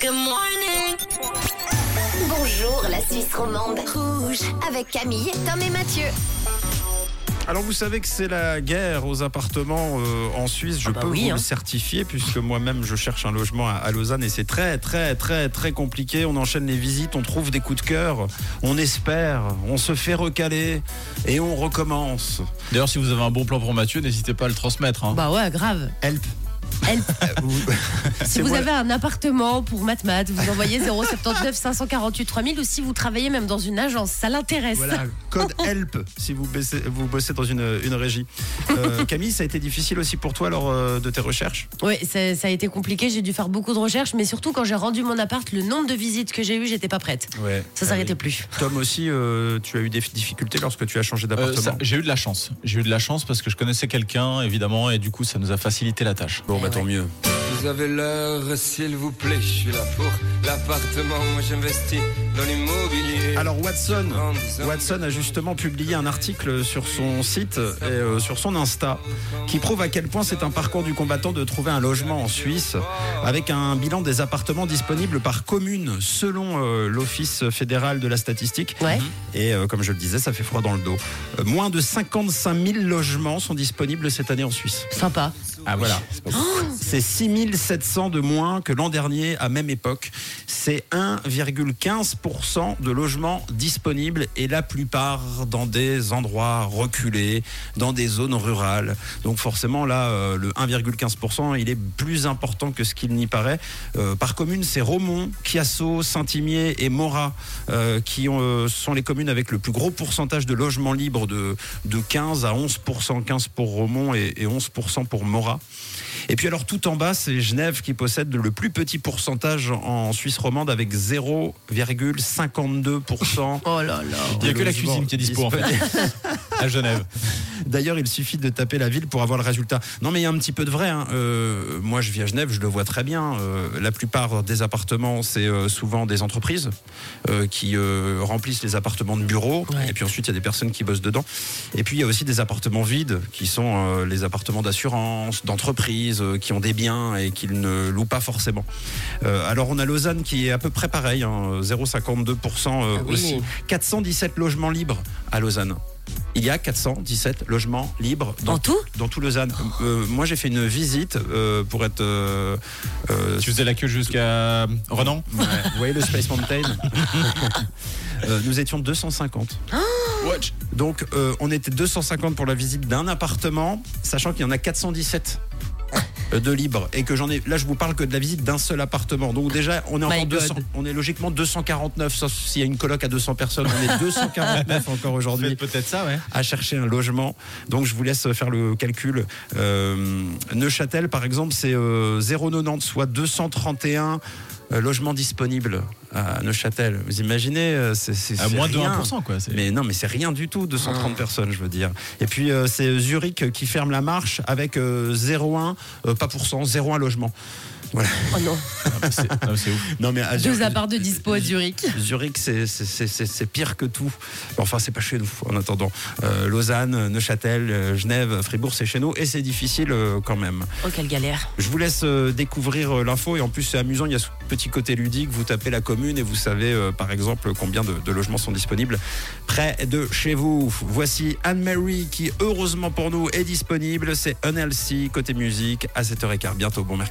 Good morning. Bonjour la Suisse romande. Rouge avec Camille, Tom et Mathieu. Alors vous savez que c'est la guerre aux appartements euh, en Suisse, je bah peux oui, vous hein. le certifier puisque moi-même je cherche un logement à, à Lausanne et c'est très très très très compliqué. On enchaîne les visites, on trouve des coups de cœur, on espère, on se fait recaler et on recommence. D'ailleurs, si vous avez un bon plan pour Mathieu, n'hésitez pas à le transmettre. hein. Bah ouais, grave. Help. Help. Vous- Si vous moi- avez un appartement pour Matmat, vous envoyez 079 548 3000 ou si vous travaillez même dans une agence, ça l'intéresse. Voilà, code HELP si vous bossez, vous bossez dans une, une régie. Euh, Camille, ça a été difficile aussi pour toi lors euh, de tes recherches? Oui, ça, ça a été compliqué, j'ai dû faire beaucoup de recherches, mais surtout quand j'ai rendu mon appart, le nombre de visites que j'ai eues, j'étais pas prête. Ouais. Ça s'arrêtait plus. Tom aussi, euh, tu as eu des difficultés lorsque tu as changé Euh, d'appartement? J'ai eu de la chance. J'ai eu de la chance parce que je connaissais quelqu'un, évidemment, et du coup, ça nous a facilité la tâche. Bon, bah tant mieux. Vous avez l'heure, s'il vous plaît, je suis là pour l'appartement, moi j'investis dans l'immobilier. Alors Watson, Watson a justement publié un article sur son site et euh, sur son Insta qui prouve à quel point c'est un parcours du combattant de trouver un logement en Suisse avec un bilan des appartements disponibles par commune selon euh, l'Office fédéral de la statistique. Ouais. Et euh, comme je le disais, ça fait froid dans le dos. Euh, moins de 55 000 logements sont disponibles cette année en Suisse. Sympa. Ah voilà. C'est 6700 de moins que l'an dernier à même époque. C'est 1,15% de logements disponibles et la plupart dans des endroits reculés, dans des zones rurales. Donc forcément là, euh, le 1,15%, il est plus important que ce qu'il n'y paraît. Euh, par commune, c'est Romont, Chiasso, Saint-Imier et Morat euh, qui ont, sont les communes avec le plus gros pourcentage de logements libres de, de 15 à 11%, 15 pour Romont et 11% pour Morat. Et puis alors tout en bas, c'est Genève qui possède le plus petit pourcentage en Suisse romande avec 0,52%. Oh là là. Il n'y a que la cuisine qui est dispo, en fait. À Genève. D'ailleurs, il suffit de taper la ville pour avoir le résultat. Non, mais il y a un petit peu de vrai. hein. Euh, moi, je vis à Genève, je le vois très bien. Euh, la plupart des appartements, c'est euh, souvent des entreprises qui remplissent les appartements de bureaux. Ouais. Et puis ensuite, il y a des personnes qui bossent dedans. Et puis, il y a aussi des appartements vides qui sont les appartements d'assurance, d'entreprises, qui ont des biens et qu'ils ne louent pas forcément. Alors, on a Lausanne qui est à peu près pareil, hein, 0,52% euh, Ah oui. aussi. 417 logements libres à Lausanne. Il y a 417 logements libres dans, En tout dans tout Lausanne. Euh, moi, j'ai fait une visite euh, pour être. euh, euh, Tu faisais la queue jusqu'à Renan Ouais, vous voyez le Space Mountain Euh, Nous étions 250. Watch. Donc, euh, on était 250 pour la visite d'un appartement, sachant qu'il y en a 417 euh, de libres et que j'en ai. Là, je vous parle que de la visite d'un seul appartement. Donc déjà, on est My encore God. 200. On est logiquement 249, sauf s'il y a une coloc à 200 personnes. On est 249 encore aujourd'hui peut-être ça, ouais. à chercher un logement. Donc je vous laisse faire le calcul. Euh, Neuchâtel, par exemple, c'est euh, 0,90, soit 231 euh, logements disponibles à Neuchâtel. Vous imaginez euh, c'est, c'est- À c'est moins de rien. 1%, quoi. c'est- Mais non, mais c'est rien du tout, 230 personnes, je veux dire. Et puis euh, c'est Zurich qui ferme la marche avec euh, 0,1, euh, pas pour cent, 0,1 logement. Voilà. Oh non. Ah, bah, c'est ah, c'est ouf. Non, mais à Deux Zurich- apparts de dispo à Zurich. Zurich, c'est- c'est- c'est c'est- c'est pire que tout. Enfin, c'est pas chez nous, en attendant. Euh, Lausanne, Neuchâtel, euh, Genève, Fribourg, c'est chez nous et c'est difficile euh, quand même. Oh, quelle galère. Je vous laisse euh, découvrir euh, l'info et en plus, c'est amusant. Il y a ce petit côté ludique. Vous tapez la commune et vous savez, euh, par exemple, combien de, de logements sont disponibles près de chez vous. Voici Anne-Marie qui, heureusement pour nous, est disponible. C'est Unhealthy côté musique à 7h15. Bientôt, bon mercredi.